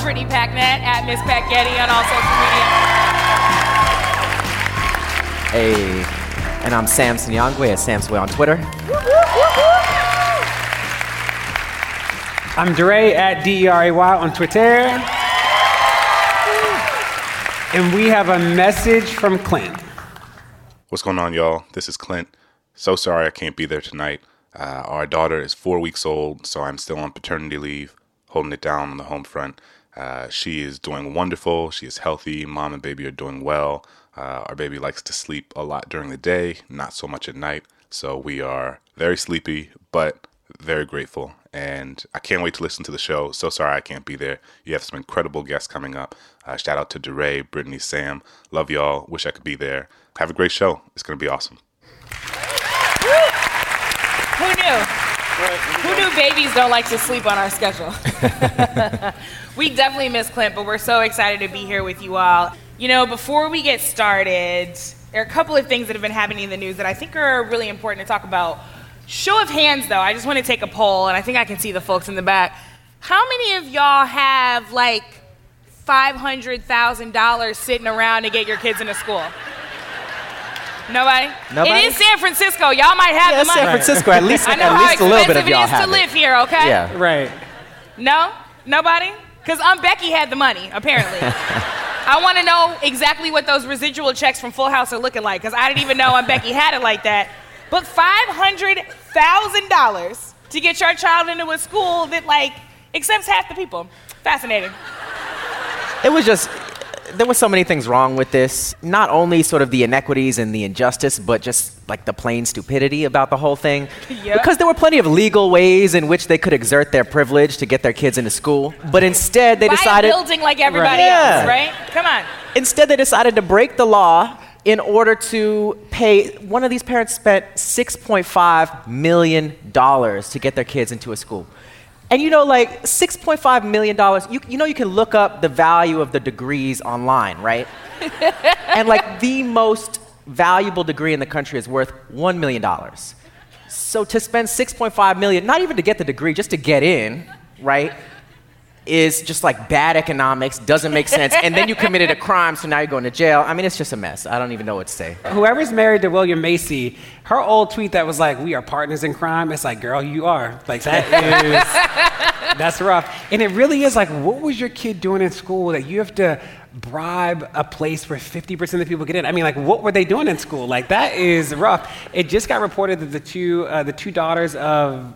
I'm Brittany Packnett at Miss Pack Getty on all social media. Hey, and I'm Sam Sinyangwe at samswey on Twitter. I'm DeRay at D-E-R-A-Y on Twitter. And we have a message from Clint. What's going on, y'all? This is Clint. So sorry I can't be there tonight. Uh, our daughter is four weeks old, so I'm still on paternity leave, holding it down on the home front. Uh, she is doing wonderful. She is healthy. Mom and baby are doing well. Uh, our baby likes to sleep a lot during the day, not so much at night. So we are very sleepy, but very grateful. And I can't wait to listen to the show. So sorry I can't be there. You have some incredible guests coming up. Uh, shout out to DeRay, Brittany, Sam. Love y'all. Wish I could be there. Have a great show. It's going to be awesome. Who knew? Who knew babies don't like to sleep on our schedule? we definitely miss Clint, but we're so excited to be here with you all. You know, before we get started, there are a couple of things that have been happening in the news that I think are really important to talk about. Show of hands, though, I just want to take a poll, and I think I can see the folks in the back. How many of y'all have like $500,000 sitting around to get your kids into school? Nobody? Nobody? It is San Francisco. Y'all might have Yeah, the money. San Francisco. At least, I know at how least a little bit of expensive y'all it is have to live here, okay? Yeah. Right. No? Nobody? Because um, Becky had the money, apparently. I want to know exactly what those residual checks from Full House are looking like, because I didn't even know Aunt Becky had it like that. But $500,000 to get your child into a school that, like, accepts half the people. Fascinating. It was just, there were so many things wrong with this. Not only sort of the inequities and the injustice, but just like the plain stupidity about the whole thing. Yep. Because there were plenty of legal ways in which they could exert their privilege to get their kids into school. But instead, they Buy decided. building like everybody Yeah. else, right? Come on. Instead, they decided to break the law in order to pay. One of these parents spent $6.5 million to get their kids into a school. And you know, like $6.5 million, you, you know, you can look up the value of the degrees online, right? and like the most valuable degree in the country is worth $1 million. So to spend 6.5 million, not even to get the degree, just to get in, right? Is just like bad economics, doesn't make sense, and then you committed a crime, so now you're going to jail. I mean, it's just a mess. I don't even know what to say. Whoever's married to William Macy, her old tweet that was like, "We are partners in crime." It's like, girl, you are. Like that is that's rough. And it really is like, what was your kid doing in school that you have to bribe a place where 50% of the people get in? I mean, like, what were they doing in school? Like that is rough. It just got reported that the two uh, the two daughters of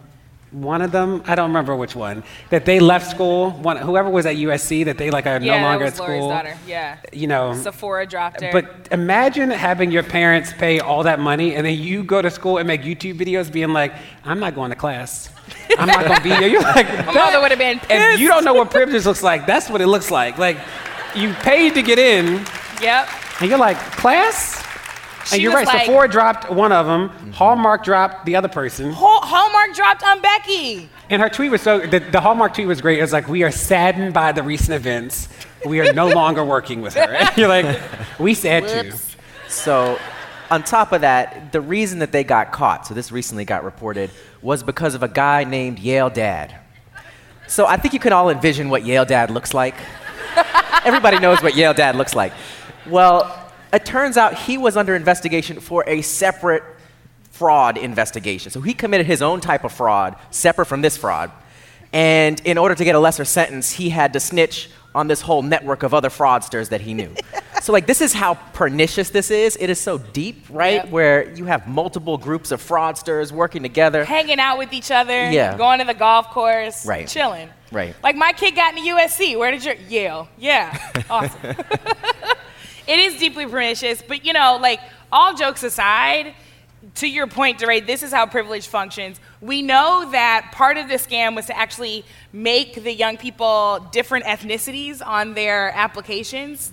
one of them, I don't remember which one, that they left school. One, whoever was at USC, that they like are Yeah, no longer at Lori's school. daughter. Yeah. You know, Sephora dropped her. but imagine having your parents pay all that money and then you go to school and make YouTube videos being like, I'm not going to class. I'm not going to be here. You're like, My mother would have been pissed. and you don't know what privilege looks like. That's what it looks like. Like, you paid to get in Yep. and you're like, class? She and you're right. like- Sephora dropped one of them. Hallmark dropped the other person. Hall- Hallmark dropped on Becky. And her tweet was so, the, the Hallmark tweet was great. It was like, we are saddened by the recent events. We are no longer working with her. And you're like, we sad too. Whoops. So, on top of that, the reason that they got caught, so this recently got reported, was because of a guy named Yale Dad. So, I think you can all envision what Yale Dad looks like. Everybody knows what Yale Dad looks like. Well, it turns out he was under investigation for a separate fraud investigation. So, he committed his own type of fraud, separate from this fraud. And in order to get a lesser sentence, he had to snitch on this whole network of other fraudsters that he knew. so, like, this is how pernicious this is. It is so deep, right? Yep. Where you have multiple groups of fraudsters working together. hanging out with each other, Yeah. going to the golf course, Right. chilling. Right. Like my kid got into USC. Where did your Yale? Yeah, awesome. it is deeply pernicious, but you know, like all jokes aside, to your point, DeRay, this is how privilege functions. We know that part of the scam was to actually make the young people different ethnicities on their applications,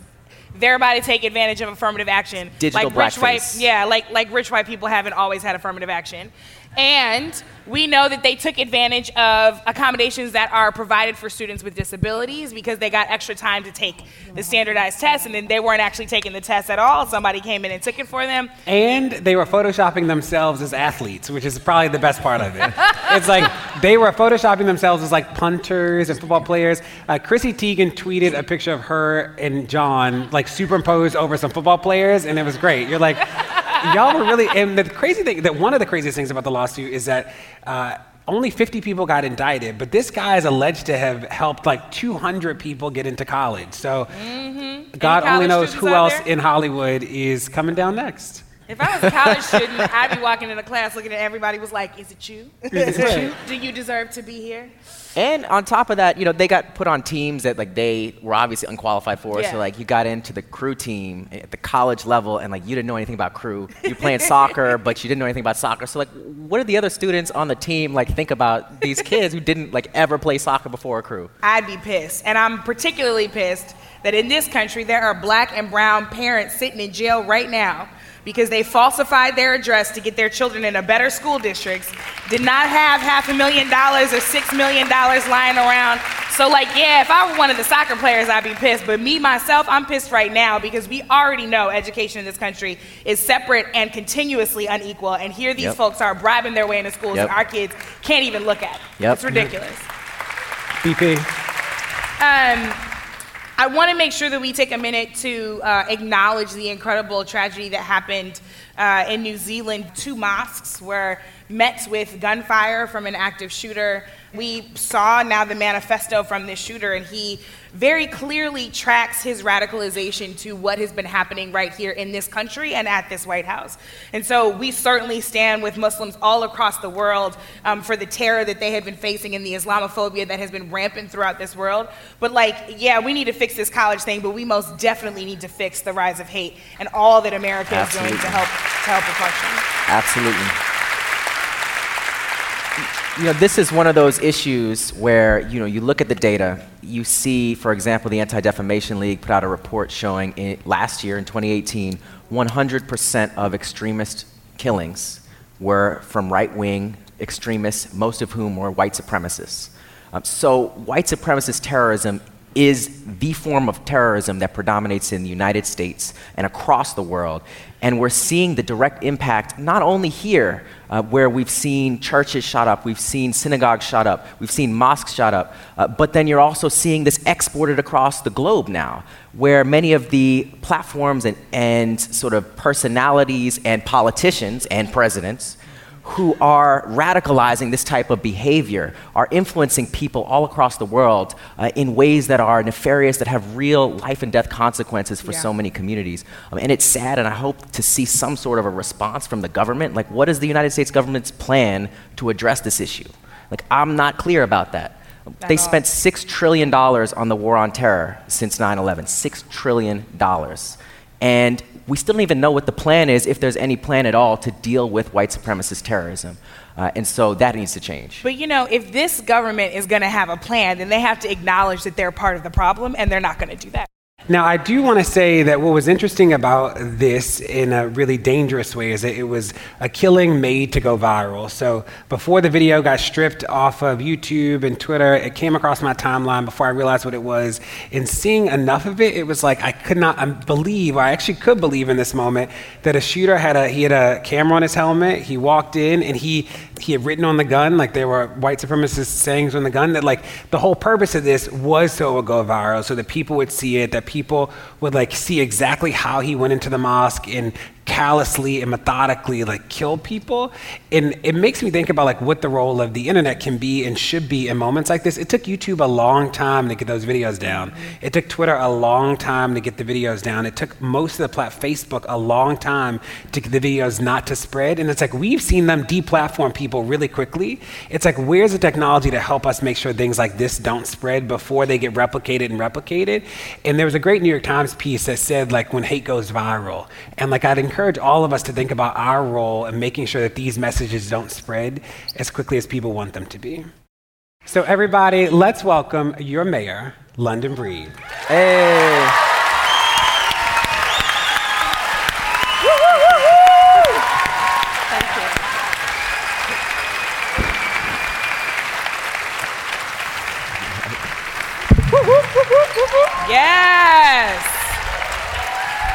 thereby to take advantage of affirmative action. Digital like rich white, yeah, like like rich white people haven't always had affirmative action. And we know that they took advantage of accommodations that are provided for students with disabilities because they got extra time to take the standardized test and then they weren't actually taking the test at all. Somebody came in and took it for them. And they were photoshopping themselves as athletes, which is probably the best part of it. it's like they were photoshopping themselves as like punters and football players. Uh, Chrissy Teigen tweeted a picture of her and John like superimposed over some football players, and it was great. You're like, y'all were really. And the crazy thing that one of the craziest things about the lawsuit is that. Uh, only 50 people got indicted, but this guy is alleged to have helped like 200 people get into college. So mm-hmm. God only knows who else there? in Hollywood is coming down next. If I was a college student, I'd be walking into a class looking at everybody was like, "Is it you? Is it you? Do you deserve to be here?" And on top of that, you know, they got put on teams that like they were obviously unqualified for. Yeah. So like you got into the crew team at the college level, and like you didn't know anything about crew. You're playing soccer, but you didn't know anything about soccer. So like, what did the other students on the team like think about these kids who didn't like ever play soccer before a crew? I'd be pissed, and I'm particularly pissed that in this country there are black and brown parents sitting in jail right now because they falsified their address to get their children in a better school districts, did not have half a million dollars or six million dollars lying around. So, like, yeah, if I were one of the soccer players, I'd be pissed. But me, myself, I'm pissed right now because we already know education in this country is separate and continuously unequal. And here these yep. folks are bribing their way into schools yep. and our kids can't even look at it. Yep. It's ridiculous. BP. Um, I want to make sure that we take a minute to uh, acknowledge the incredible tragedy that happened uh, in New Zealand. Two mosques were met with gunfire from an active shooter. We saw now the manifesto from this shooter, and he very clearly tracks his radicalization to what has been happening right here in this country and at this White House. And so we certainly stand with Muslims all across the world um, for the terror that they have been facing and the Islamophobia that has been rampant throughout this world. But, like, yeah, we need to fix this college thing, but we most definitely need to fix the rise of hate and all that America Absolutely. is doing to help, to help the function. Absolutely you know, this is one of those issues where, you know, you look at the data, you see, for example, the Anti-Defamation League put out a report showing in, last year in 2018, 100% of extremist killings were from right-wing extremists, most of whom were white supremacists. Um, so white supremacist terrorism is the form of terrorism that predominates in the United States and across the world. And we're seeing the direct impact not only here, uh, where we've seen churches shot up, we've seen synagogues shot up, we've seen mosques shot up, uh, but then you're also seeing this exported across the globe now, where many of the platforms and, and sort of personalities and politicians and presidents who are radicalizing this type of behavior are influencing people all across the world uh, in ways that are nefarious, that have real life and death consequences for yeah. so many communities. Um, and it's sad, and I hope to see some sort of a response from the government. Like, what is the United States government's plan to address this issue? Like, I'm not clear about that. At they all. spent $6 trillion on the war on terror since 9 11. $6 trillion. And we still don't even know what the plan is, if there's any plan at all, to deal with white supremacist terrorism. Uh, and so that needs to change. But you know, if this government is going to have a plan, then they have to acknowledge that they're part of the problem, and they're not going to do that. Now, I do want to say that what was interesting about this in a really dangerous way is that it was a killing made to go viral. So, before the video got stripped off of YouTube and Twitter, it came across my timeline before I realized what it was. And seeing enough of it, it was like I could not um, believe, I actually could believe in this moment, that a shooter had a he had a camera on his helmet. He walked in and he he had written on the gun, like there were white supremacist sayings on the gun, that like the whole purpose of this was so it would go viral, so that people would see it, that people would like see exactly how he went into the mosque and callously and methodically like kill people. And it makes me think about like what the role of the internet can be and should be in moments like this. It took youtube a long time to get those videos down. Mm-hmm. it took twitter a long time to get the videos down. It took most of the plat facebook a long time to get the videos not to spread. And it's like we've seen them deplatform people really quickly. It's like where's the technology to help us make sure things like this don't spread before they get replicated and replicated? And there was a great new york times piece that said like when hate goes viral and like i'd encourage all of us to think about our role in making sure that these messages don't spread as quickly as people want them to be. So, everybody, let's welcome your mayor, London Breed. Hey. Yes.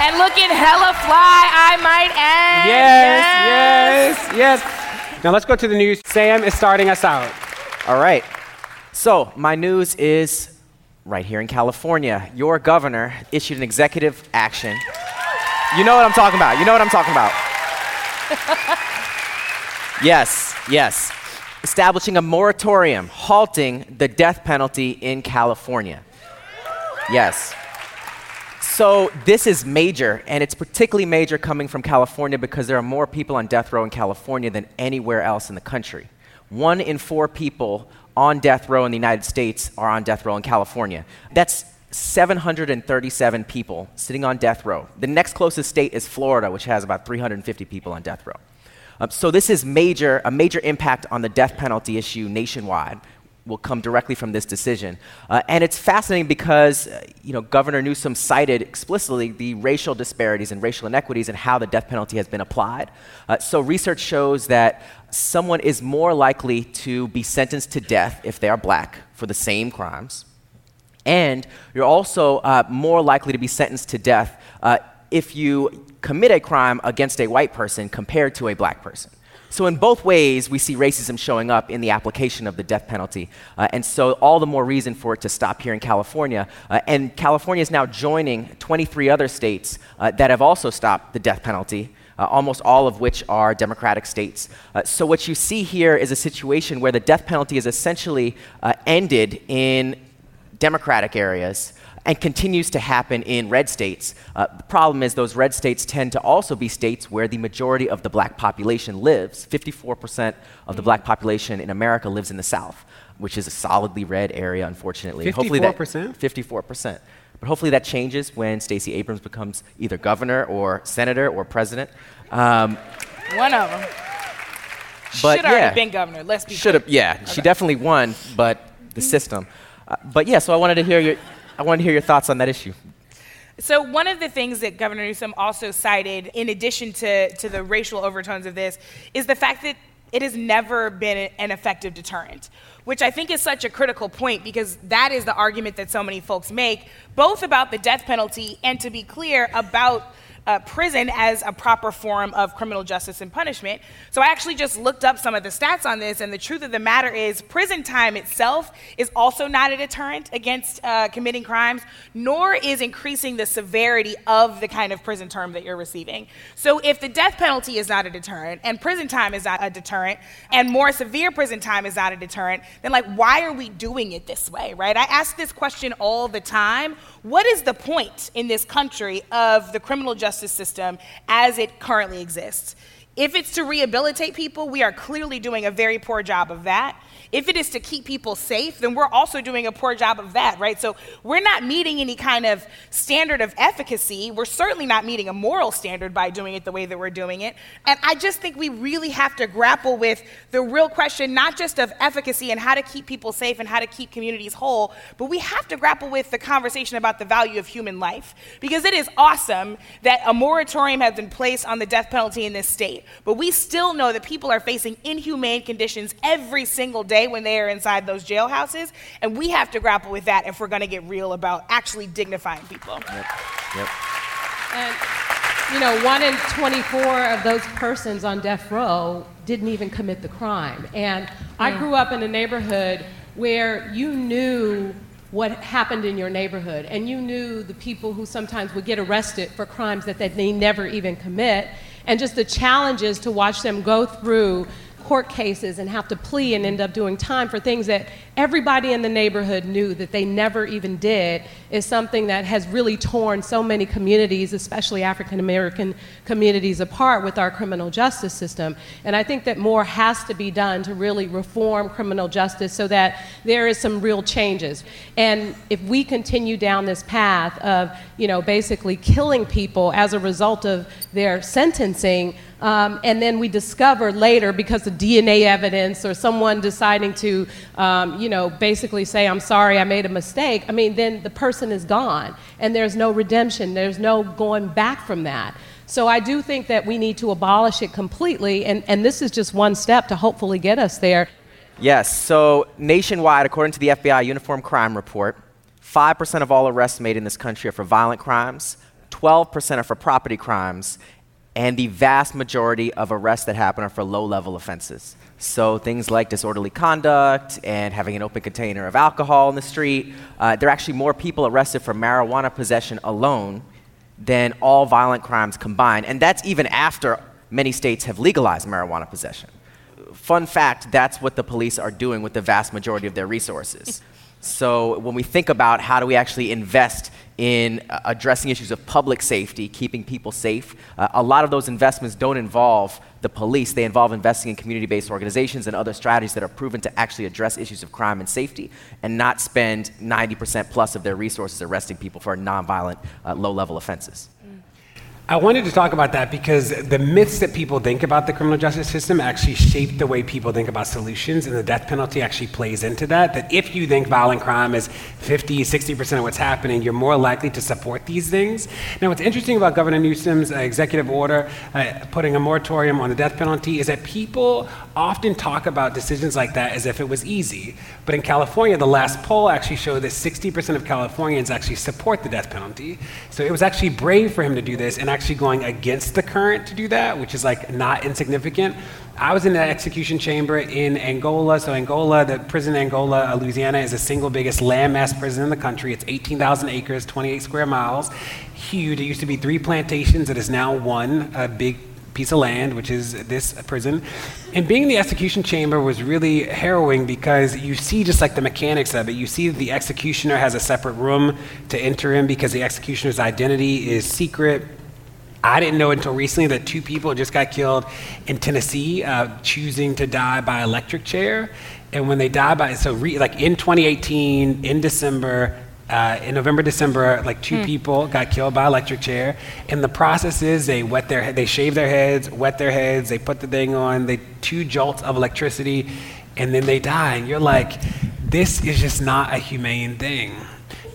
And looking hella fly, I might add. Yes, yes, yes. Now let's go to the news. Sam is starting us out. All right. So, my news is right here in California. Your governor issued an executive action. You know what I'm talking about. You know what I'm talking about. yes, yes. Establishing a moratorium halting the death penalty in California. Yes. So this is major, and it's particularly major coming from California because there are more people on death row in California than anywhere else in the country. One in four people on death row in the United States are on death row in California. That's 737 people sitting on death row. The next closest state is Florida, which has about 350 people on death row. Um, so this is major, a major impact on the death penalty issue nationwide will come directly from this decision. Uh, and it's fascinating because, uh, you know, Governor Newsom cited explicitly the racial disparities and racial inequities and how the death penalty has been applied. Uh, so research shows that someone is more likely to be sentenced to death if they are black for the same crimes. And you're also uh, more likely to be sentenced to death uh, if you commit a crime against a white person compared to a black person. So, in both ways, we see racism showing up in the application of the death penalty. Uh, and so, all the more reason for it to stop here in California. Uh, and California is now joining 23 other states uh, that have also stopped the death penalty. Uh, almost all of which are democratic states. Uh, so, what you see here is a situation where the death penalty is essentially uh, ended in democratic areas and continues to happen in red states. Uh, the problem is, those red states tend to also be states where the majority of the black population lives. 54% of the black population in America lives in the South, which is a solidly red area, unfortunately. 54%? Hopefully that, 54%. But hopefully that changes when Stacey Abrams becomes either governor or senator or president. Um, One of them. but Should yeah, already been governor. Let's be should have. clear. Yeah, she definitely won, but the system. Uh, but yeah, so I wanted to hear your, I want to hear your thoughts on that issue. So one of the things that Governor Newsom also cited, in addition to, to the racial overtones of this, is the fact that it has never been an effective deterrent, which I think is such a critical point because that is the argument that so many folks make, both about the death penalty and, to be clear, about uh, prison as a proper form of criminal justice and punishment. So I actually just looked up some of the stats on this, and the truth of the matter is, prison time itself is also not a deterrent against uh, committing crimes, nor is increasing the severity of the kind of prison term that you're receiving. So if the death penalty is not a deterrent, and prison time is not a deterrent, and more severe prison time is not a deterrent, then like why are we doing it this way, right? I ask this question all the time. What is the point in this country of the criminal justice system as it currently exists? If it's to rehabilitate people, we are clearly doing a very poor job of that. If it is to keep people safe, then we're also doing a poor job of that, right? So we're not meeting any kind of standard of efficacy. We're certainly not meeting a moral standard by doing it the way that we're doing it. And I just think we really have to grapple with the real question, not just of efficacy and how to keep people safe and how to keep communities whole, but we have to grapple with the conversation about the value of human life. Because it is awesome that a moratorium has been placed on the death penalty in this state, but we still know that people are facing inhumane conditions every single day when they are inside those jailhouses. And we have to grapple with that if we're going to get real about actually dignifying people. Yep. Yep. And, you know, one in 24 of those persons on death row didn't even commit the crime. And I mm. grew up in a neighborhood where you knew what happened in your neighborhood, and you knew the people who sometimes would get arrested for crimes that they never even commit, and just the challenges to watch them go through court cases and have to plea and end up doing time for things that everybody in the neighborhood knew that they never even did is something that has really torn so many communities, especially African American communities, apart with our criminal justice system. And I think that more has to be done to really reform criminal justice so that there is some real changes. And if we continue down this path of, you know, basically killing people as a result of their sentencing, um, and then we discover later because of DNA evidence or someone deciding to, um, you know, basically say, I'm sorry, I made a mistake. I mean, then the person is gone and there's no redemption, there's no going back from that. So I do think that we need to abolish it completely, and, and this is just one step to hopefully get us there. Yes, so nationwide, according to the FBI Uniform Crime Report, 5% of all arrests made in this country are for violent crimes, 12% are for property crimes, and the vast majority of arrests that happen are for low level offenses. So things like disorderly conduct and having an open container of alcohol in the street. Uh, there are actually more people arrested for marijuana possession alone than all violent crimes combined. And that's even after many states have legalized marijuana possession. Fun fact that's what the police are doing with the vast majority of their resources. So when we think about how do we actually invest in uh, addressing issues of public safety, keeping people safe, uh, a lot of those investments don't involve the police. They involve investing in community based organizations and other strategies that are proven to actually address issues of crime and safety and not spend 90% plus of their resources arresting people for nonviolent, uh, low level offenses. I wanted to talk about that because the myths that people think about the criminal justice system actually shape the way people think about solutions, and the death penalty actually plays into that. That if you think violent crime is 50, 60% of what's happening, you're more likely to support these things. Now, what's interesting about Governor Newsom's uh, executive order uh, putting a moratorium on the death penalty is that people often talk about decisions like that as if it was easy. But in California, the last poll actually showed that 60% of Californians actually support the death penalty. So it was actually brave for him to do this and actually going against the current to do that, which is like not insignificant. I was in the execution chamber in Angola. So, Angola, the prison in Angola, uh, Louisiana, is the single biggest landmass prison in the country. It's 18,000 acres, 28 square miles. Huge. It used to be three plantations. It is now one a big piece of land, which is this prison. And being in the execution chamber was really harrowing because you see just like the mechanics of it. You see the executioner has a separate room to enter in because the executioner's identity is secret I didn't know until recently that two people just got killed in Tennessee uh, choosing to die by electric chair. And when they die by, so re, like in 2018, in December, uh, in November, December, like two mm. people got killed by electric chair. And the process is they wet their, they shave their heads, wet their heads, they put the thing on, they two jolts of electricity, and then they die. And you're like, this is just not a humane thing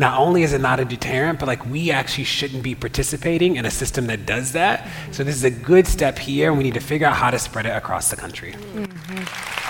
not only is it not a deterrent, but like we actually shouldn't be participating in a system that does that. So this is a good step here, and we need to figure out how to spread it across the country. Mm-hmm.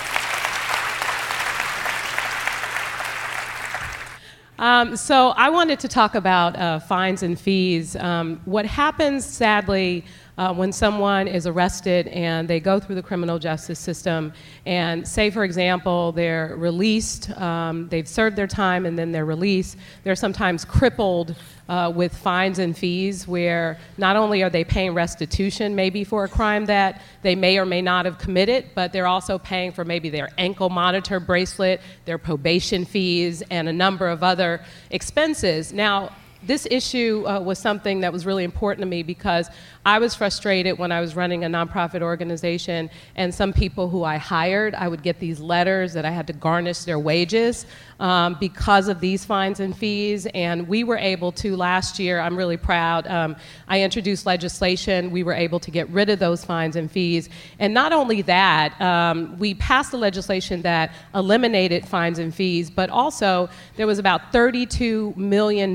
Um, so I wanted to talk about uh, fines and fees. Um, what happens, sadly, uh, when someone is arrested and they go through the criminal justice system, and say, for example, they're released, um, they've served their time, and then they're released, they're sometimes crippled uh, with fines and fees where not only are they paying restitution maybe for a crime that they may or may not have committed, but they're also paying for maybe their ankle monitor bracelet, their probation fees, and a number of other expenses. Now, this issue uh, was something that was really important to me because I was frustrated when I was running a nonprofit organization, and some people who I hired, I would get these letters that I had to garnish their wages um, because of these fines and fees. And we were able to last year, I'm really proud, um, I introduced legislation. We were able to get rid of those fines and fees. And not only that, um, we passed a legislation that eliminated fines and fees, but also there was about $32 million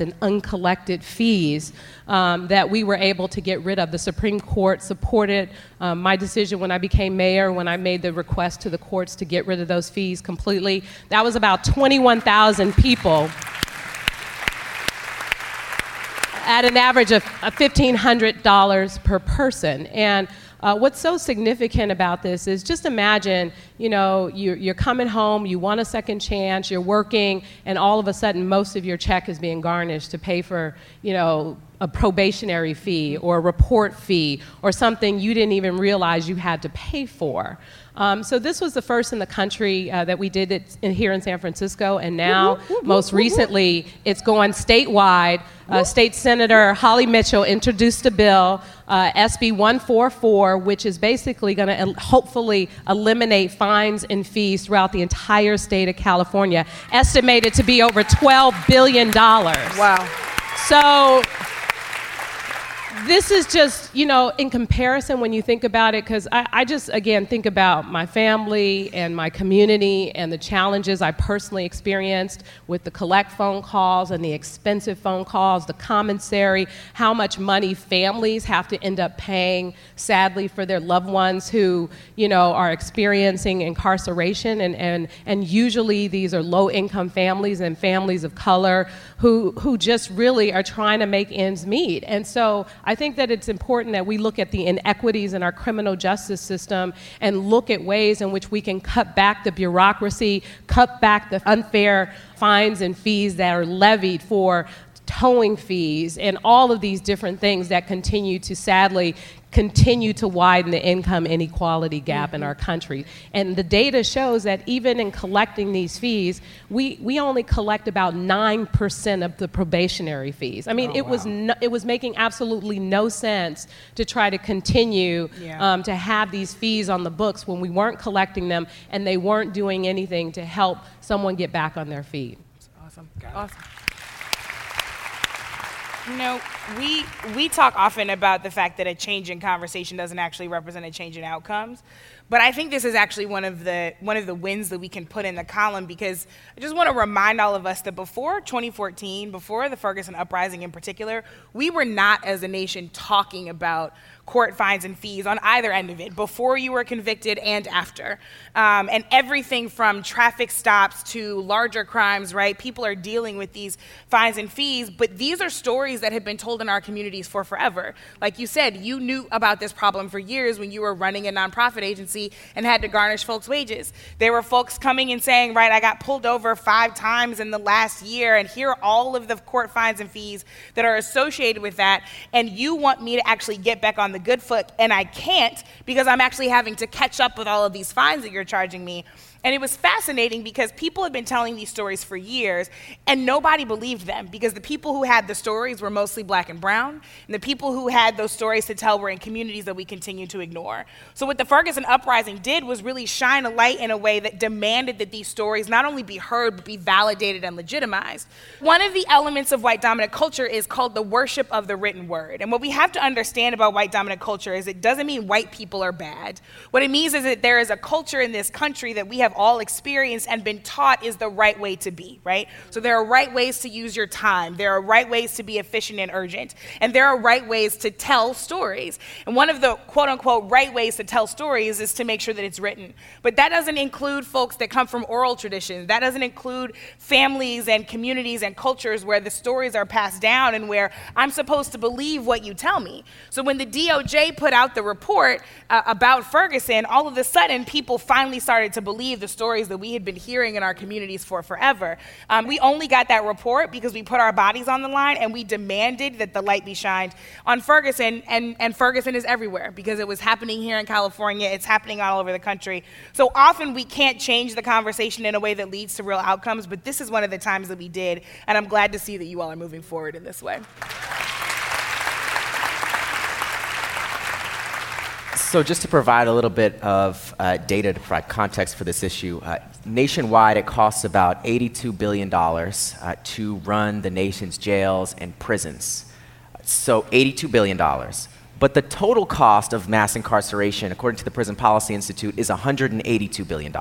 in uncollected fees um, that we were able to get rid of. The Supreme Court supported um, my decision when I became mayor, when I made the request to the courts to get rid of those fees completely. That was about 21,000 people at an average of $1,500 per person. And uh, what's so significant about this is just imagine, you know, you're, you're, coming home, you want a second chance, you're working, and all of a sudden most of your check is being garnished to pay for, you know, a probationary fee or a report fee or something you didn't even realize you had to pay for. Um, so this was the first in the country uh, that we did it in, here in San Francisco, and now, most recently, it's going statewide. Uh, State Senator Holly Mitchell introduced a bill, uh, SB 144, which is basically going to el- hopefully eliminate fines and fees throughout the entire state of California, estimated to be over $12 billion. Wow. So this is just, you know, in comparison when you think about it, because I, I, just, again, think about my family and my community and the challenges I personally experienced with the collect phone calls and the expensive phone calls, the commissary, how much money families have to end up paying, sadly, for their loved ones who, you know, are experiencing incarceration. And, and, and usually these are low income families and families of color who, who just really are trying to make ends meet. And so I think that it's important that we look at the inequities in our criminal justice system and look at ways in which we can cut back the bureaucracy, cut back the unfair fines and fees that are levied for towing fees and all of these different things that continue to sadly continue to widen the income inequality gap mm-hmm. in our country. And the data shows that even in collecting these fees, we, we only collect about 9% of the probationary fees. I mean, oh, it, wow. was no, it was making absolutely no sense to try to continue yeah. um, to have these fees on the books when we weren't collecting them and they weren't doing anything to help someone get back on their feet. Awesome. Awesome. You know, we we talk often about the fact that a change in conversation doesn't actually represent a change in outcomes. But I think this is actually one of the one of the wins that we can put in the column because I just want to remind all of us that before 2014, before the Ferguson uprising in particular, we were not as a nation talking about court fines and fees on either end of it, before you were convicted and after. Um, and everything from traffic stops to larger crimes, right? People are dealing with these fines and fees, but these are stories that have been told in our communities for forever. Like you said, you knew about this problem for years when you were running a nonprofit agency and had to garnish folks' wages. There were folks coming and saying, right, I got pulled over five times in the last year, and here are all of the court fines and fees that are associated with that, and you want me to actually get back on the good foot, and I can't because I'm actually having to catch up with all of these fines that you're charging me. And it was fascinating because people had been telling these stories for years, and nobody believed them because the people who had the stories were mostly black and brown, and the people who had those stories to tell were in communities that we continue to ignore. So, what the Ferguson Uprising did was really shine a light in a way that demanded that these stories not only be heard, but be validated and legitimized. One of the elements of white dominant culture is called the worship of the written word. And what we have to understand about white dominant culture is it doesn't mean white people are bad. What it means is that there is a culture in this country that we have have all experienced and been taught is the right way to be, right? So there are right ways to use your time, there are right ways to be efficient and urgent, and there are right ways to tell stories. And one of the quote unquote right ways to tell stories is to make sure that it's written. But that doesn't include folks that come from oral traditions, that doesn't include families and communities and cultures where the stories are passed down and where I'm supposed to believe what you tell me. So when the DOJ put out the report uh, about Ferguson, all of a sudden people finally started to believe the stories that we had been hearing in our communities for forever. Um, we only got that report because we put our bodies on the line and we demanded that the light be shined on Ferguson, and, and Ferguson is everywhere because it was happening here in California, it's happening all over the country. So often we can't change the conversation in a way that leads to real outcomes, but this is one of the times that we did, and I'm glad to see that you all are moving forward in this way. So, just to provide a little bit of uh, data to provide context for this issue, uh, nationwide it costs about $82 billion uh, to run the nation's jails and prisons. So, $82 billion. But the total cost of mass incarceration, according to the Prison Policy Institute, is $182 billion.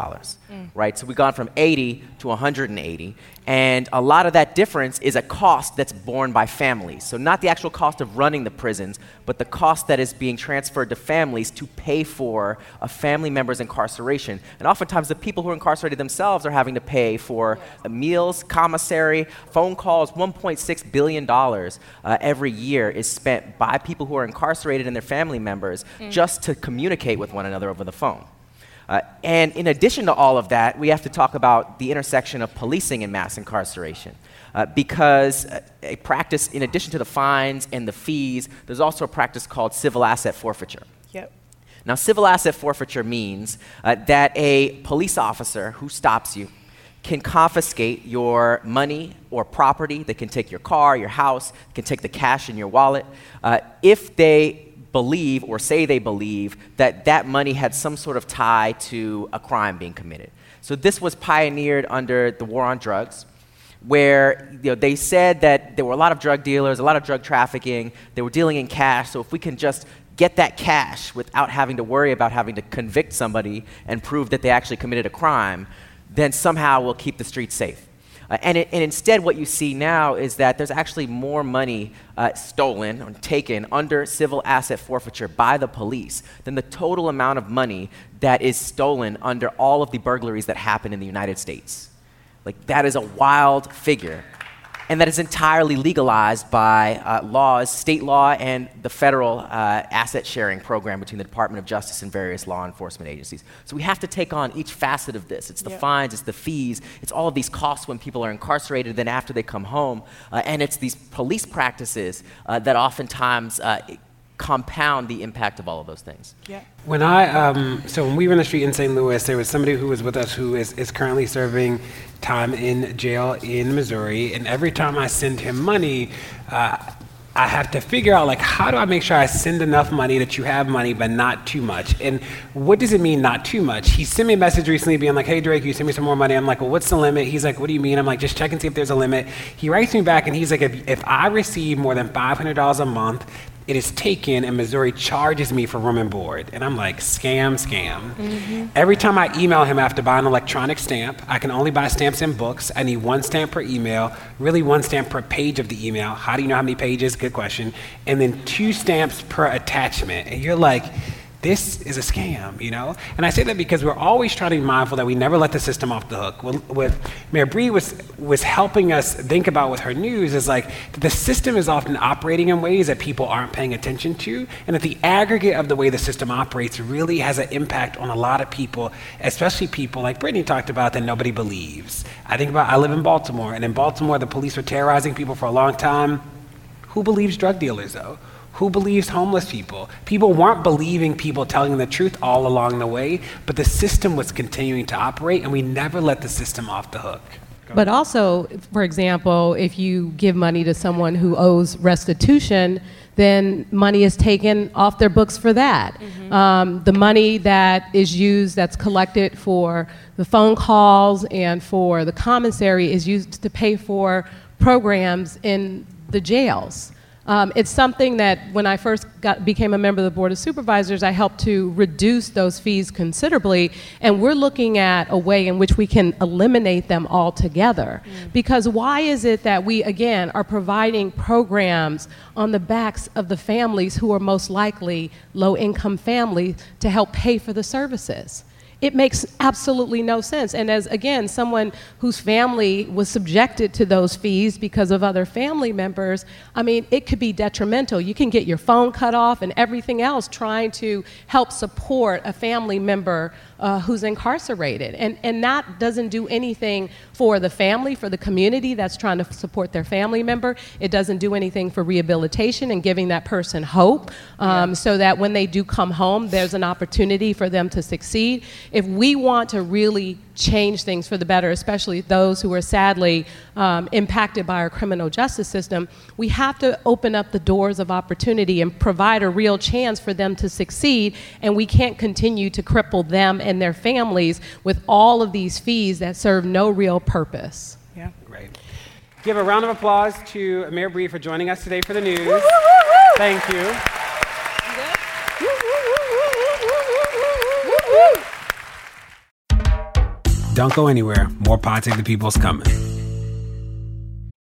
Mm. Right? So we've gone from 80 to 180. And a lot of that difference is a cost that's borne by families. So, not the actual cost of running the prisons, but the cost that is being transferred to families to pay for a family member's incarceration. And oftentimes, the people who are incarcerated themselves are having to pay for meals, commissary, phone calls. $1.6 billion uh, every year is spent by people who are incarcerated and their family members mm. just to communicate with one another over the phone. Uh, and in addition to all of that, we have to talk about the intersection of policing and mass incarceration. Uh, because uh, a practice, in addition to the fines and the fees, there's also a practice called civil asset forfeiture. Yep. Now, civil asset forfeiture means uh, that a police officer who stops you can confiscate your money or property. They can take your car, your house, can take the cash in your wallet. Uh, if they believe or say they believe that that money had some sort of tie to a crime being committed. So this was pioneered under the war on drugs. where you know, they said that there were a lot of drug dealers, a lot of drug trafficking, they were dealing in cash, so if we can just get that cash without having to worry about having to convict somebody and prove that they actually committed a crime, then somehow we'll keep the streets safe. Uh, and, it, and, instead, what you see now is that there's actually more money uh, stolen or taken under civil asset forfeiture by the police than the total amount of money that is stolen under all of the burglaries that happen in the United States. Like, that is a wild figure and that is entirely legalized by uh, laws, state law, and the federal uh, asset sharing program between the Department of Justice and various law enforcement agencies. So we have to take on each facet of this. It's the yep. fines, it's the fees, it's all of these costs when people are incarcerated, then after they come home, uh, and it's these police practices uh, that oftentimes uh, compound the impact of all of those things. Yeah. When I, um, so when we were in the street in St. Louis, there was somebody who was with us who is, is currently serving time in jail in Missouri, and every time I send him money, uh, I have to figure out like how do I make sure I send enough money that you have money but not too much. And what does it mean not too much? He sent me a message recently being like, "Hey DeRay, you send me some more money." I'm like, "Well, what's the limit?" He's like, "What do you mean?" I'm like, "Just check and see if there's a limit." He writes me back and he's like, "If, if I receive more than $500 a month, it is taken and Missouri charges me for room and board. And I'm like, scam, scam. Mm-hmm. Every time I email him after buying an electronic stamp, I can only buy stamps in books. I need one stamp per email, really one stamp per page of the email. How do you know how many pages? Good question. And then two stamps per attachment. And you're like, this is a scam, you know? And I say that because we're always trying to be mindful that we never let the system off the hook. What Mayor Breed was, was helping us think about with her news is like the system is often operating in ways that people aren't paying attention to, and that the aggregate of the way the system operates really has an impact on a lot of people, especially people like Brittany talked about that nobody believes. I think about, I live in Baltimore, and in Baltimore, the police were terrorizing people for a long time. Who believes drug dealers, though? Who believes homeless people? People weren't believing people telling the truth all along the way, but the system was continuing to operate, and we never let the system off the hook. But also, for example, if you give money to someone who owes restitution, then money is taken off their books for that. Mm-hmm. Um, the money that is used, that's collected for the phone calls and for the commissary, is used to pay for programs in the jails. Um, it's something that when I first got, became a member of the Board of Supervisors, I helped to reduce those fees considerably. And we're looking at a way in which we can eliminate them altogether. Mm. Because why is it that we, again, are providing programs on the backs of the families who are most likely low income families to help pay for the services? It makes absolutely no sense. And as, again, someone whose family was subjected to those fees because of other family members, I mean, it could be detrimental. You can get your phone cut off and everything else trying to help support a family member uh, who's incarcerated. And, and that doesn't do anything for the family, for the community that's trying to support their family member. It doesn't do anything for rehabilitation and giving that person hope um, yeah. so that when they do come home, there's an opportunity for them to succeed. If we want to really change things for the better, especially those who are sadly um, impacted by our criminal justice system, we have to open up the doors of opportunity and provide a real chance for them to succeed. And we can't continue to cripple them and their families with all of these fees that serve no real purpose. Yeah, great. Give a round of applause to Mayor Breed for joining us today for the news. Thank you. Don't go anywhere. More Pod Save the People's coming.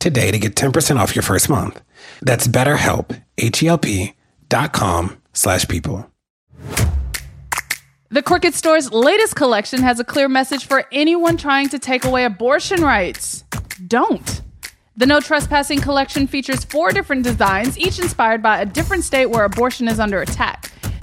today to get 10% off your first month. That's betterhelp, H-E-L-P dot com slash people. The Crooked Store's latest collection has a clear message for anyone trying to take away abortion rights. Don't. The No Trespassing collection features four different designs, each inspired by a different state where abortion is under attack.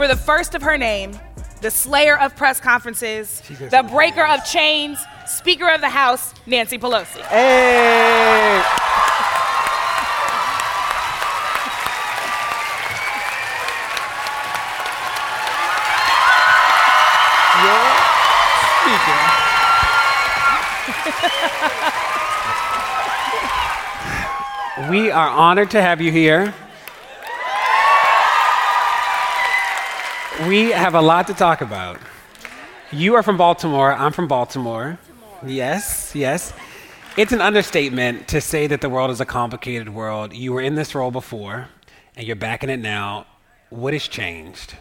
for the first of her name, the slayer of press conferences, the breaker of chains, Speaker of the House, Nancy Pelosi. Hey! We are honored to have you here. We have a lot to talk about. You are from Baltimore. I'm from Baltimore. Yes, yes. It's an understatement to say that the world is a complicated world. You were in this role before, and you're back in it now. What has changed?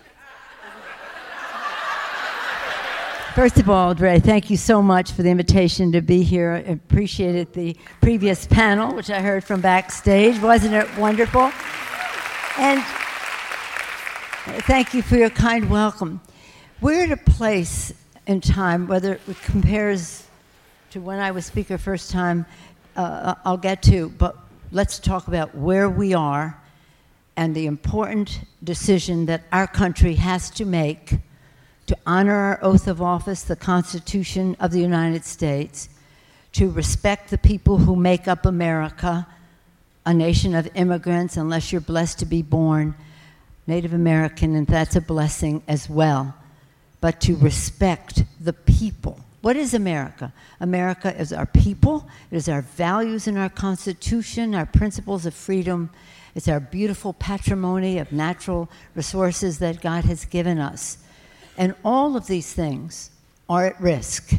First of all, DeRay, thank you so much for the invitation to be here. I appreciated the previous panel, which I heard from backstage. Wasn't it wonderful? And thank you for your kind welcome. We're at a place in time, whether it compares to when I was speaker first time, uh, I'll get to, but let's talk about where we are and the important decision that our country has to make to honor our oath of office, the Constitution of the United States, to respect the people who make up America, a nation of immigrants, unless you're blessed to be born Native American, and that's a blessing as well, but to respect the people. What is America? America is our people, it is our values in our Constitution, our principles of freedom, it's our beautiful patrimony of natural resources that God has given us. And all of these things are at risk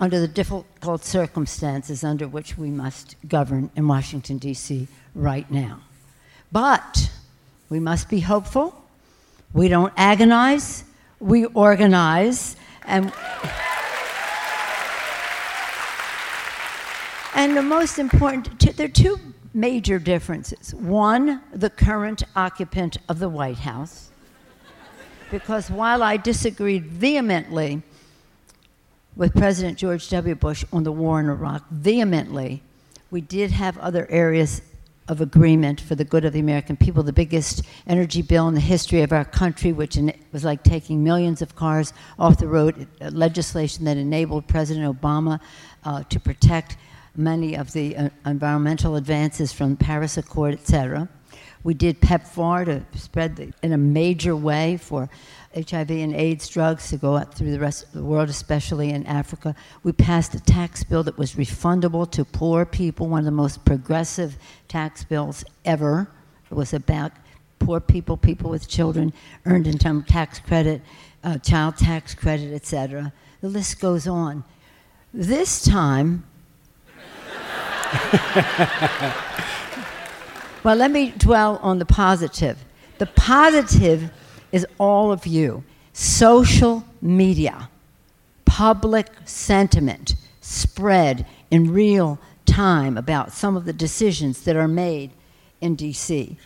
under the difficult circumstances under which we must govern in Washington, D.C. right now. But we must be hopeful. We don't agonize, we organize. And, and the most important, there are two major differences. One, the current occupant of the White House because while I disagreed vehemently with President George W. Bush on the war in Iraq, vehemently, we did have other areas of agreement for the good of the American people. The biggest energy bill in the history of our country, which was like taking millions of cars off the road, legislation that enabled President Obama uh, to protect many of the uh, environmental advances from the Paris Accord, et cetera. We did PEPFAR to spread the, in a major way for HIV and AIDS drugs to go out through the rest of the world, especially in Africa. We passed a tax bill that was refundable to poor people, one of the most progressive tax bills ever. It was about poor people, people with children, earned income tax credit, uh, child tax credit, etc. The list goes on. This time, well, let me dwell on the positive. The positive is all of you. Social media, public sentiment spread in real time about some of the decisions that are made in DC.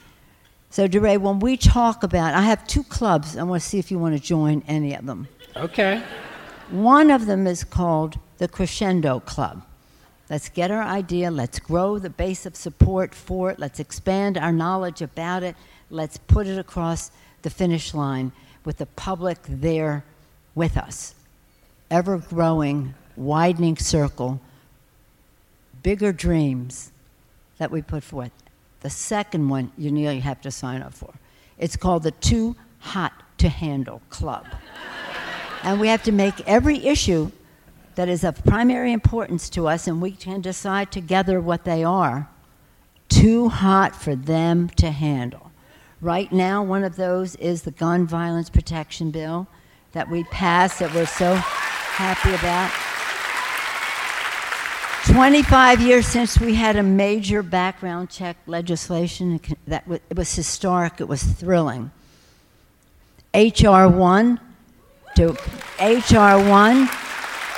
So, DeRay, when we talk about, I have two clubs. I want to see if you want to join any of them. Okay. One of them is called the Crescendo Club. Let's get our idea. Let's grow the base of support for it. Let's expand our knowledge about it. Let's put it across the finish line with the public there with us. Ever growing, widening circle, bigger dreams that we put forth. The second one you nearly have to sign up for. It's called the Too Hot to Handle Club. and we have to make every issue that is of primary importance to us, and we can decide together what they are, too hot for them to handle. Right now, one of those is the Gun Violence Protection Bill that we passed that we're so happy about. 25 years since we had a major background check legislation that it was historic, it was thrilling. HR 1 to HR 1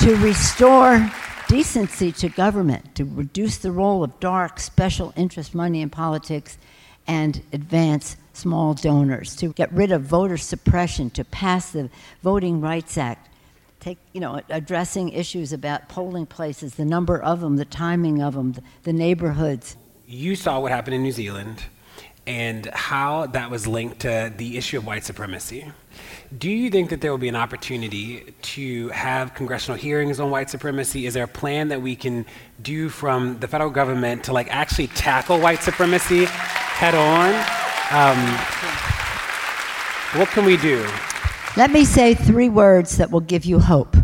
to restore decency to government, to reduce the role of dark special interest money in politics and advance small donors, to get rid of voter suppression, to pass the Voting Rights Act, take, you know, addressing issues about polling places, the number of them, the timing of them, the, neighborhoods. You saw what happened in New Zealand and how that was linked to the issue of white supremacy. Do you think that there will be an opportunity to have congressional hearings on white supremacy? Is there a plan that we can do from the federal government to like actually tackle white supremacy head on? Um, what can we do? Let me say three words that will give you hope.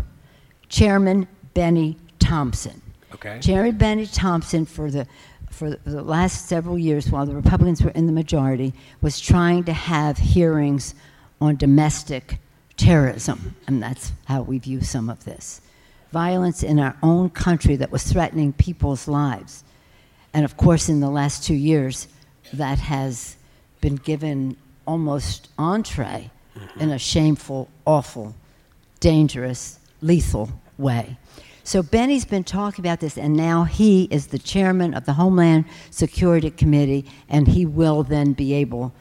Chairman Bennie Thompson. Okay. Chairman Bennie Thompson, for the for the last several years, while the Republicans were in the majority, was trying to have hearings on domestic terrorism, and that's how we view some of this. Violence in our own country that was threatening people's lives. And of course, in the last two years, that has been given almost entree mm-hmm. in a shameful, awful, dangerous, lethal way. So Bennie's been talking about this, and now he is the chairman of the Homeland Security Committee, and he will then be able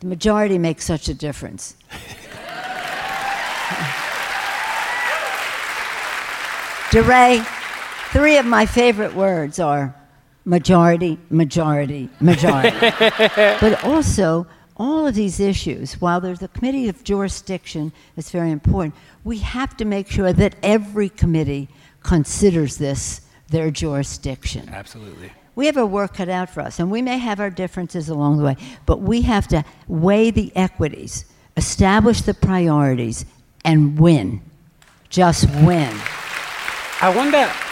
the majority makes such a difference. DeRay, three of my favorite words are majority, majority, majority. but also, all of these issues, while there's a committee of jurisdiction that's very important, we have to make sure that every committee considers this their jurisdiction. Absolutely we have our work cut out for us, and we may have our differences along the way, but we have to weigh the equities, establish the priorities, and win. Just win. I wonder.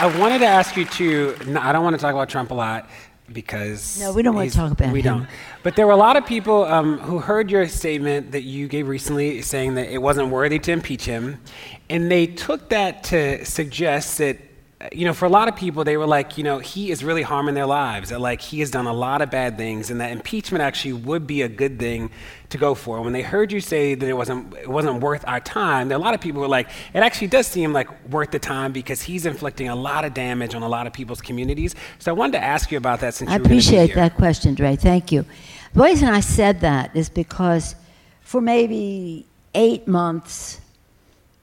I wanted to ask you to. I don't want to talk about Trump a lot because no, we don't want to talk about we him. don't. But there were a lot of people um, who heard your statement that you gave recently, saying that it wasn't worthy to impeach him, and they took that to suggest that you know, for a lot of people, they were like, you know, he is really harming their lives. That like he has done a lot of bad things, and that impeachment actually would be a good thing to go for. When they heard you say that it wasn't it wasn't worth our time, there a lot of people were like, it actually does seem like worth the time because he's inflicting a lot of damage on a lot of people's communities. So I wanted to ask you about that since I appreciate that question, DeRay. Thank you. The reason I said that is because for maybe eight months,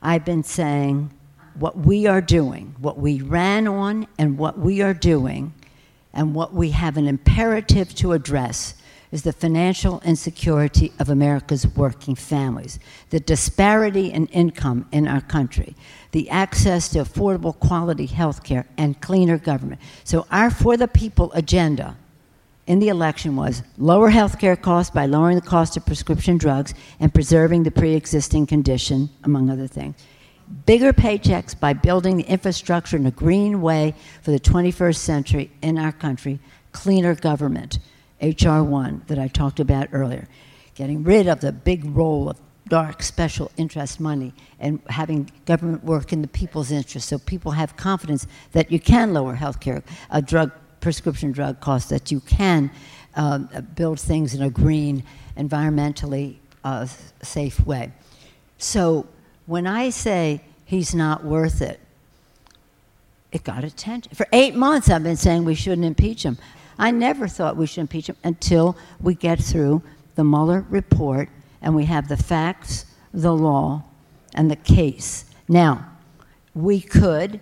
I've been saying what we are doing, what we ran on, and what we are doing, and what we have an imperative to address is the financial insecurity of America's working families, the disparity in income in our country, the access to affordable quality health care, and cleaner government. So, our For the People agenda in the election was lower health care costs by lowering the cost of prescription drugs and preserving the pre existing condition, among other things. Bigger paychecks by building the infrastructure in a green way for the 21st century in our country. Cleaner government, H.R. 1, that I talked about earlier. Getting rid of the big role of dark special interest money and having government work in the people's interest so people have confidence that you can lower health care, drug prescription drug costs, that you can uh, build things in a green, environmentally uh, safe way. So when I say he's not worth it, it got attention. For eight months, I've been saying we shouldn't impeach him. I never thought we should impeach him until we get through the Mueller report and we have the facts, the law, and the case. Now, we could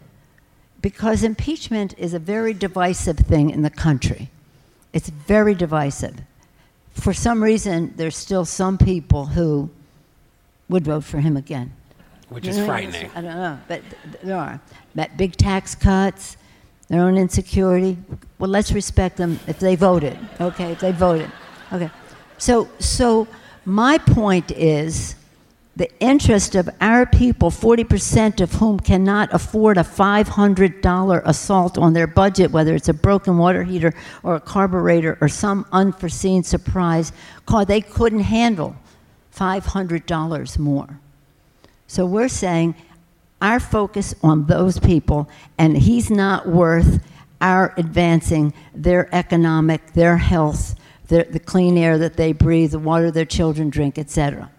because impeachment is a very divisive thing in the country. It's very divisive. For some reason, there's still some people who would vote for him again. Which is frightening. I don't know, but there are. But big tax cuts, their own insecurity. Well, let's respect them if they voted. Okay, if they voted. Okay. So, so my point is the interest of our people, 40% of whom cannot afford a $500 assault on their budget, whether it's a broken water heater or a carburetor or some unforeseen surprise car, they couldn't handle $500 more. So we're saying our focus on those people, and he's not worth our advancing their economic, their health, their, the clean air that they breathe, the water their children drink, etc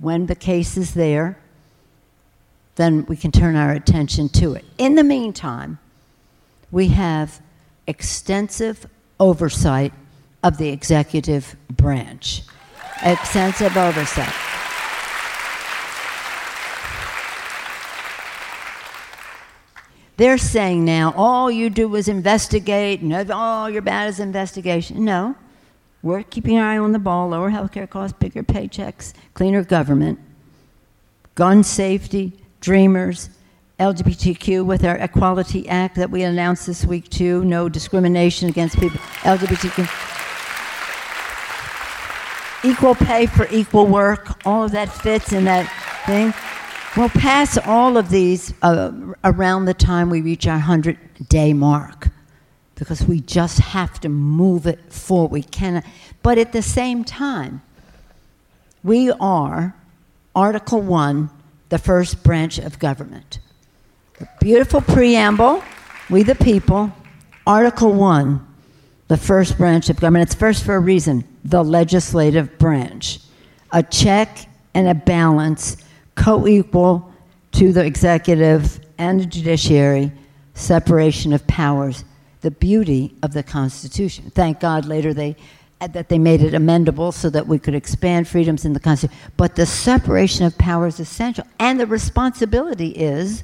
when the case is there, then we can turn our attention to it. In the meantime, we have extensive oversight of the executive branch. Extensive oversight. They're saying now all you do is investigate, and all you're bad is investigation. No, we're keeping our eye on the ball, lower healthcare costs, bigger paychecks, cleaner government, gun safety, dreamers, LGBTQ with our Equality Act that we announced this week too, no discrimination against people, LGBTQ. Equal pay for equal work, all of that fits in that thing. We'll pass all of these uh, around the time we reach our 100 day mark because we just have to move it forward. We cannot. But at the same time, we are Article 1, the first branch of government. Beautiful preamble, we the people. Article 1, the first branch of government. It's first for a reason the legislative branch. A check and a balance co equal to the executive and the judiciary, separation of powers the beauty of the Constitution. Thank God later they uh, that they made it amendable so that we could expand freedoms in the Constitution. But the separation of power is essential, and the responsibility is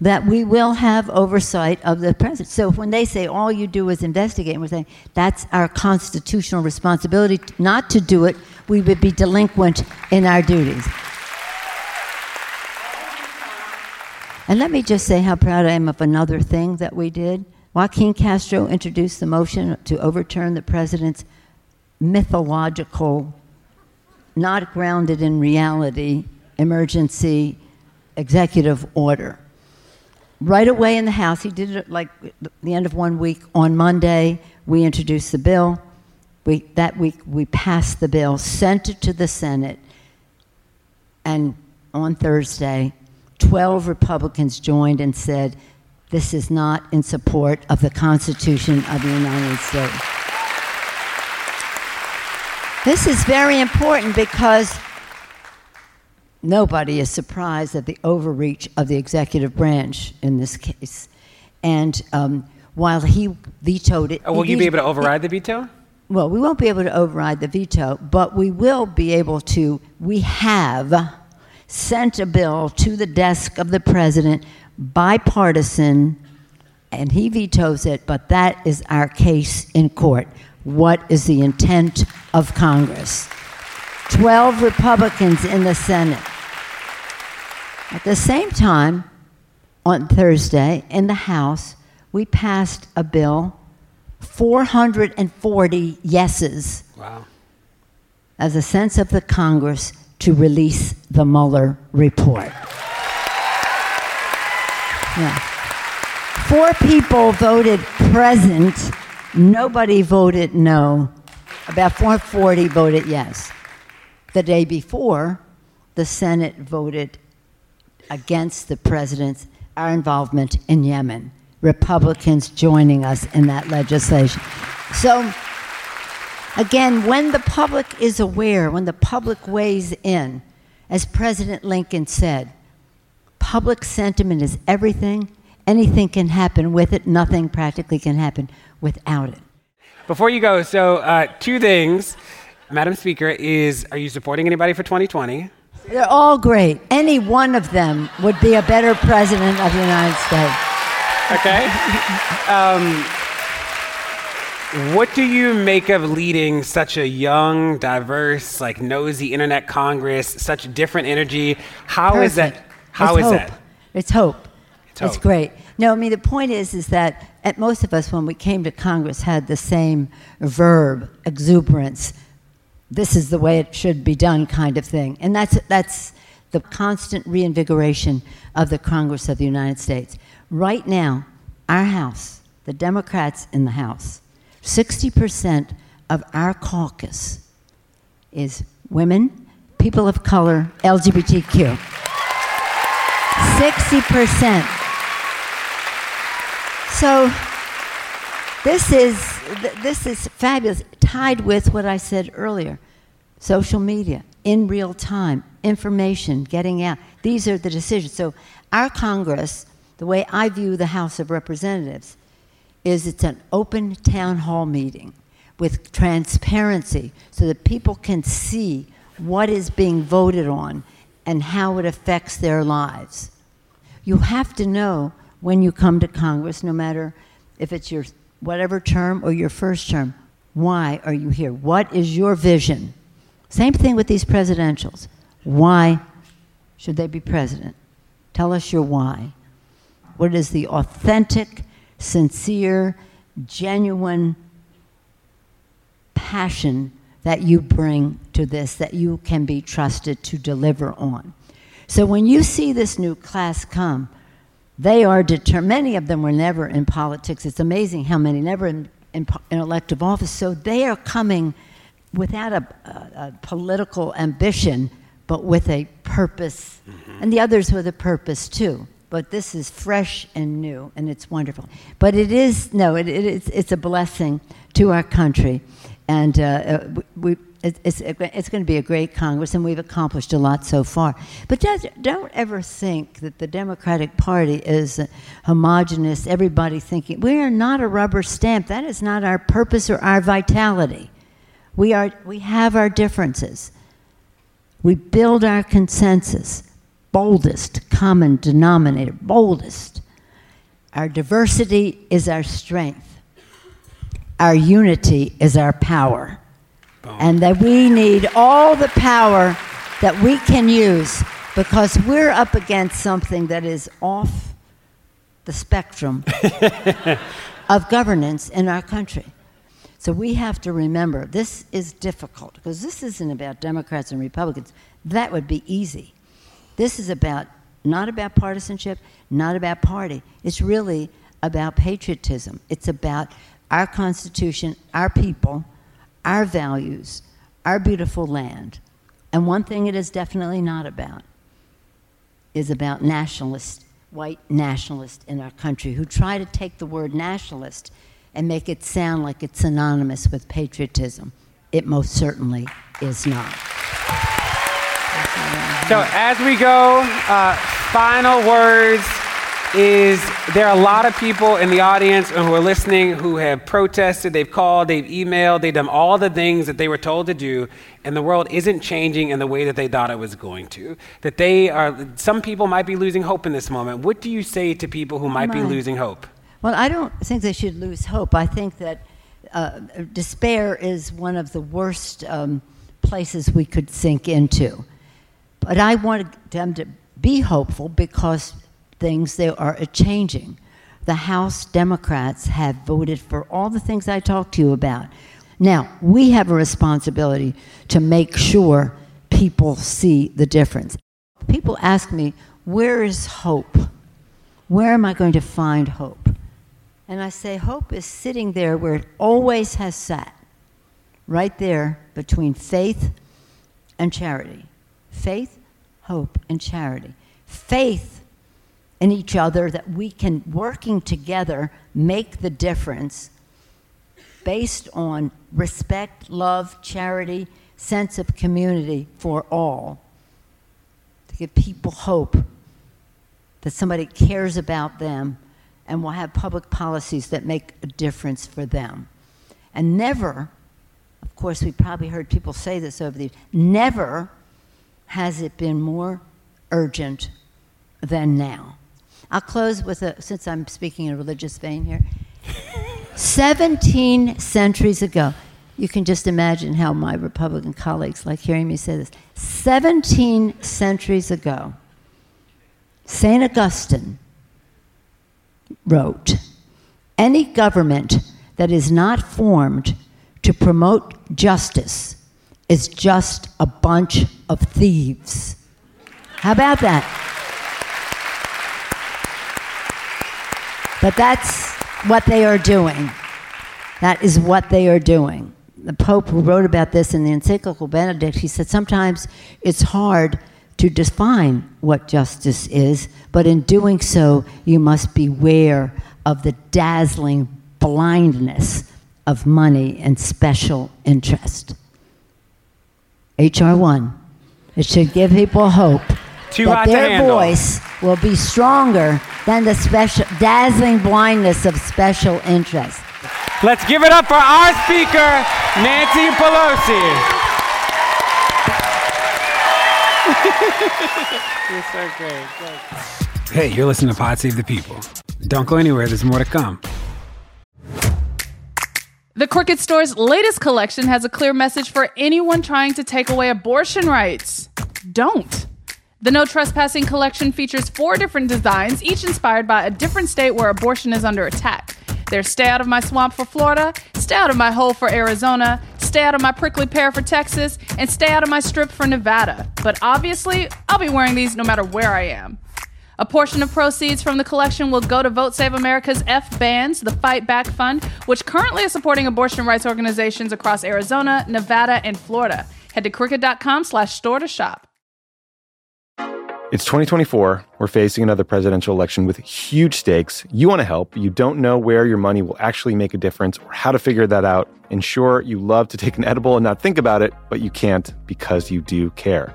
that we will have oversight of the president. So when they say all you do is investigate, we're saying that's our constitutional responsibility. Not to do it, we would be delinquent in our duties. And let me just say how proud I am of another thing that we did. Joaquin Castro introduced the motion to overturn the president's mythological, not grounded in reality, emergency executive order. Right away in the House, he did it like the end of one week. On Monday, we introduced the bill. We, that week, we passed the bill, sent it to the Senate, and on Thursday, 12 Republicans joined and said, this is not in support of the Constitution of the United States. This is very important because nobody is surprised at the overreach of the executive branch in this case. And um, while he vetoed it. Will you be able to override the veto? Well, we won't be able to override the veto, but we will be able to. We have sent a bill to the desk of the president bipartisan, and he vetoes it, but that is our case in court. What is the intent of Congress? 12 Republicans in the Senate. At the same time, on Thursday, in the House, we passed a bill 440 yeses. Wow. As a sense of the Congress to release the Mueller report. Yeah. Four people voted present, nobody voted no. About 440 voted yes. The day before, the Senate voted against the president's our involvement in Yemen. Republicans joining us in that legislation. So again, when the public is aware, when the public weighs in, as President Lincoln said, public sentiment is everything. Anything can happen with it, nothing practically can happen without it. Before you go, so uh, two things. Madam Speaker, is are you supporting anybody for 2020? They're all great. Any one of them would be a better president of the United States. Okay. Um, what do you make of leading such a young, diverse, like nosy internet Congress, such different energy? How is Perfect. that? How it's is hope. that? It's hope. It's hope. great. No, I mean the point is, is that at most of us, when we came to Congress, had the same verb, exuberance. This is the way it should be done, kind of thing, and that's that's the constant reinvigoration of the Congress of the United States. Right now, our House, the Democrats in the House, 60% of our caucus is women, people of color, LGBTQ. 60%. So this is, this is fabulous, tied with what I said earlier social media, in real time, information getting out. These are the decisions. So our Congress, the way I view the House of Representatives, is it's an open town hall meeting with transparency so that people can see what is being voted on and how it affects their lives. You have to know when you come to Congress, no matter if it's your whatever term or your first term, why are you here? What is your vision? Same thing with these presidentials. Why should they be president? Tell us your why. What is the authentic, sincere, genuine passion that you bring to this that you can be trusted to deliver on? So when you see this new class come, they are determined. Many of them were never in politics. It's amazing how many never in, in, in elective office. So they are coming without a, a, a political ambition, but with a purpose, mm-hmm. and the others with a purpose too. But this is fresh and new, and it's wonderful. But it is no, it, it, it's, it's a blessing to our country, and uh, uh, we. it- It's, it's going to be a great Congress, and we've accomplished a lot so far. But don't, don't ever think that the Democratic Party is homogenous, everybody thinking. We are not a rubber stamp. That is not our purpose or our vitality. We, are, we have our differences. We build our consensus, boldest common denominator, boldest. Our diversity is our strength. Our unity is our power. And that we need all the power that we can use because we're up against something that is off the spectrum of governance in our country. So we have to remember this is difficult because this isn't about Democrats and Republicans. That would be easy. This is about not about partisanship, not about party. It's really about patriotism. It's about our Constitution, our people, our values, our beautiful land. And one thing it is definitely not about is about nationalists, white nationalists in our country who try to take the word nationalist and make it sound like it's synonymous with patriotism. It most certainly is not. So as we go, uh, final words is there are a lot of people in the audience and who are listening who have protested, they've called, they've emailed, they've done all the things that they were told to do, and the world isn't changing in the way that they thought it was going to. That they are, some people might be losing hope in this moment. What do you say to people who might be losing hope? Well, I don't think they should lose hope. I think that uh, despair is one of the worst um, places we could sink into. But I wanted them to be hopeful because things they are changing. the House Democrats have voted for all the things I talked to you about. Now, we have a responsibility to make sure people see the difference. People ask me, where is hope? Where am I going to find hope? And I say, hope is sitting there where it always has sat, right there between faith and charity. Faith, hope, and charity. Faith in each other that we can, working together, make the difference based on respect, love, charity, sense of community for all. To give people hope that somebody cares about them and will have public policies that make a difference for them. And never, of course, we've probably heard people say this over the years, never has it been more urgent than now. I'll close with a, since I'm speaking in a religious vein here. 17 centuries ago, you can just imagine how my Republican colleagues like hearing me say this. 17 centuries ago, St. Augustine wrote Any government that is not formed to promote justice is just a bunch of thieves. How about that? But that's what they are doing. That is what they are doing. The Pope, who wrote about this in the encyclical Benedict, he said sometimes it's hard to define what justice is, but in doing so, you must beware of the dazzling blindness of money and special interest. HR 1. It should give people hope Too that their voice will be stronger than the special, dazzling blindness of special interest. Let's give it up for our speaker, Nancy Pelosi. You're so great. Hey, you're listening to Pod Save the People. Don't go anywhere, there's more to come. The Crooked Store's latest collection has a clear message for anyone trying to take away abortion rights. Don't. The No Trespassing collection features four different designs, each inspired by a different state where abortion is under attack. There's Stay Out of My Swamp for Florida, Stay Out of My Hole for Arizona, Stay Out of My Prickly Pear for Texas, and Stay Out of My Strip for Nevada. But obviously, I'll be wearing these no matter where I am. A portion of proceeds from the collection will go to Vote Save America's F Bands, the Fight Back Fund, which currently is supporting abortion rights organizations across Arizona, Nevada, and Florida. Head to crooked.com slash store to shop. It's 2024. We're facing another presidential election with huge stakes. You want to help. You don't know where your money will actually make a difference or how to figure that out. And sure, you love to take an edible and not think about it, but you can't because you do care.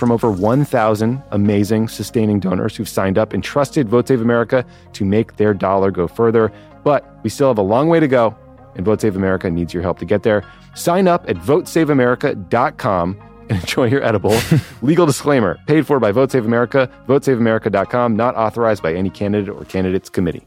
From over 1,000 amazing sustaining donors who've signed up and trusted Vote Save America to make their dollar go further. But we still have a long way to go, and Vote Save America needs your help to get there. Sign up at votesaveamerica.com and enjoy your edible. Legal disclaimer paid for by Vote Save America, votesaveamerica.com, not authorized by any candidate or candidates committee.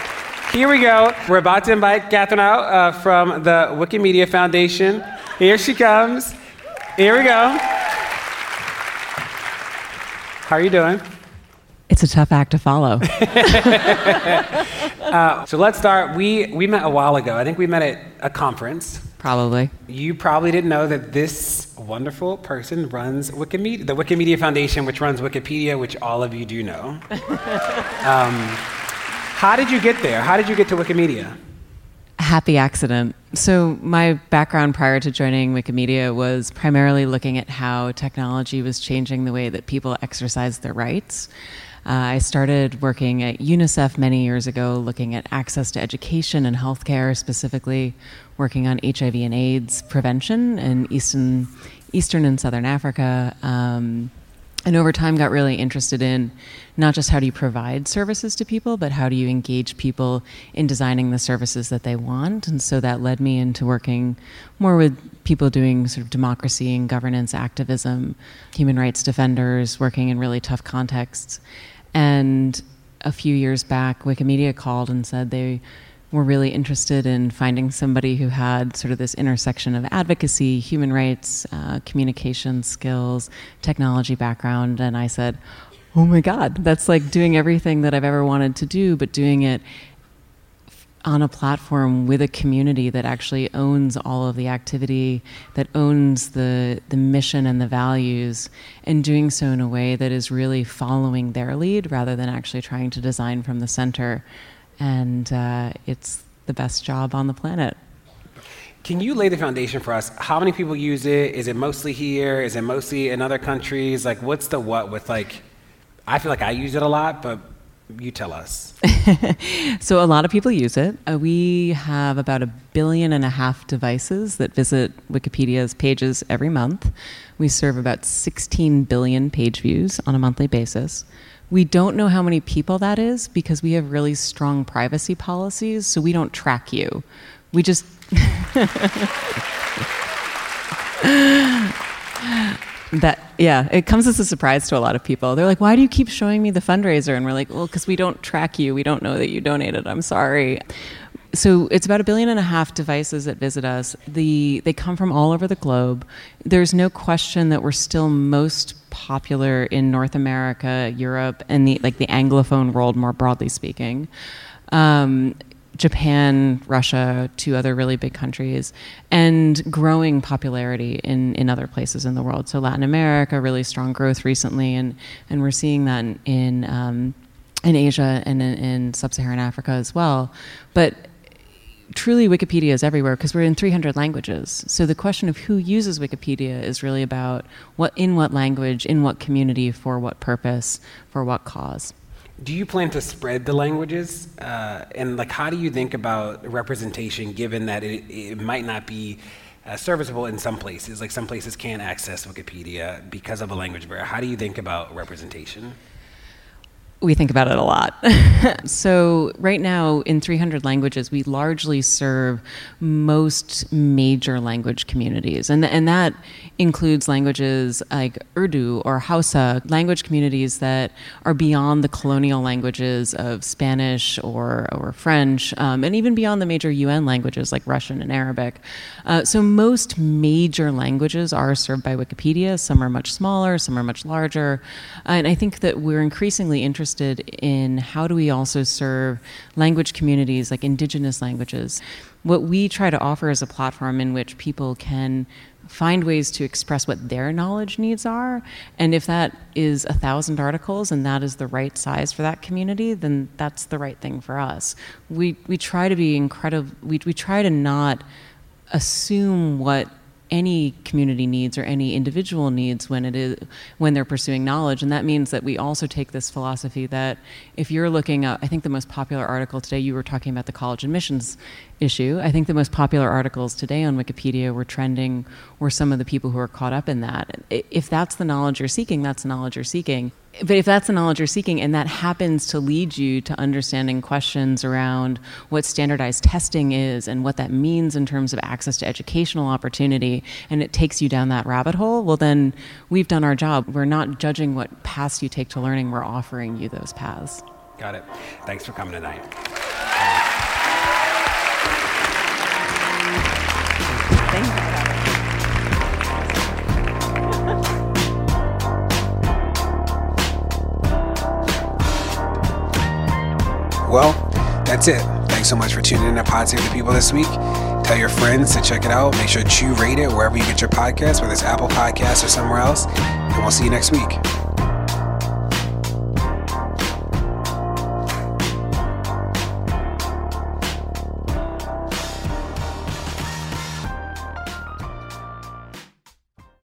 here we go. We're about to invite Katherine out uh, from the Wikimedia Foundation. Here she comes. Here we go. How are you doing? It's a tough act to follow. uh, so let's start. We, we met a while ago. I think we met at a conference. Probably. You probably didn't know that this wonderful person runs Wikimedia, the Wikimedia Foundation, which runs Wikipedia, which all of you do know. um, how did you get there? How did you get to Wikimedia? Happy accident. So, my background prior to joining Wikimedia was primarily looking at how technology was changing the way that people exercise their rights. Uh, I started working at UNICEF many years ago, looking at access to education and healthcare, specifically working on HIV and AIDS prevention in Eastern, Eastern and Southern Africa. Um, and over time got really interested in not just how do you provide services to people but how do you engage people in designing the services that they want. And so that led me into working more with people doing sort of democracy and governance activism human rights defenders working in really tough contexts. And a few years back, Wikimedia called and said they were really interested in finding somebody who had sort of this intersection of advocacy, human rights, uh, communication skills, technology background. And I said, Oh my God, that's like doing everything that I've ever wanted to do, but doing it on a platform with a community that actually owns all of the activity, that owns the the mission and the values, and doing so in a way that is really following their lead rather than actually trying to design from the center. And uh, it's the best job on the planet. Can you lay the foundation for us? How many people use it? Is it mostly here? Is it mostly in other countries? Like, what's the what with like? I feel like I use it a lot, but you tell us. so a lot of people use it. Uh, we have about a billion and a half devices that visit Wikipedia's pages every month. We serve about 16 billion page views on a monthly basis. We don't know how many people that is because we have really strong privacy policies, so we don't track you. We just that yeah it comes as a surprise to a lot of people. They're like why do you keep showing me the fundraiser? And we're like well because we don't track you. We don't know that you donated. I'm sorry. So it's about a billion and a half devices that visit us. The they come from all over the globe. There's no question that we're still most popular in north america europe and the like the anglophone world more broadly speaking um, Japan, Russia, two other really big countries, and growing popularity in, in other places in the world. So Latin America, really strong growth recently, and, and we're seeing that in, um, in Asia and in, in sub-Saharan Africa as well. But truly Wikipedia is everywhere because we're in 300 languages. So the question of who uses Wikipedia is really about what in what language, in what community, for what purpose, for what cause. Do you plan to spread the languages? Uh, and like how do you think about representation given that it, it might not be uh, serviceable in some places? Like some places can't access wikipedia because of a language barrier. How do you think about representation we think about it a lot. so, right now, in 300 languages, we largely serve most major language communities. And, and that includes languages like Urdu or Hausa, language communities that are beyond the colonial languages of Spanish or, or French, um, and even beyond the major UN languages like Russian and Arabic. Uh, so, most major languages are served by Wikipedia. Some are much smaller, some are much larger. and I think that we're increasingly interested interested in how do we also serve language communities like indigenous languages. What we try to offer is a platform in which people can find ways to express what their knowledge needs are. And if that is a thousand articles and that is the right size for that community, then that's the right thing for us. We, we try to be incredible, we, we try to not assume what any community needs or any individual needs when it is when they're pursuing knowledge. And that means that we also take this philosophy that if you're looking at i think the most popular article today you were talking about the college admissions issue. I think the most popular articles today on wikipedia were trending were some of the people who are caught up in that. If that's the knowledge you're seeking that's the knowledge you're seeking. But if that's the knowledge you're seeking and that happens to lead you to understanding questions around what standardized testing is and what that means in terms of access to educational opportunity and it takes you down that rabbit hole well then we've done our job. We're not judging what paths you take to learning. We're offering you those paths. Got it. Thanks for coming tonight Thank you. Well, that's it. Thanks so much for tuning in to Pod Save the People this week. Tell your friends to check it out. Make sure to rate it wherever you get your podcast, whether it's Apple Podcasts or somewhere else. And we'll see you next week.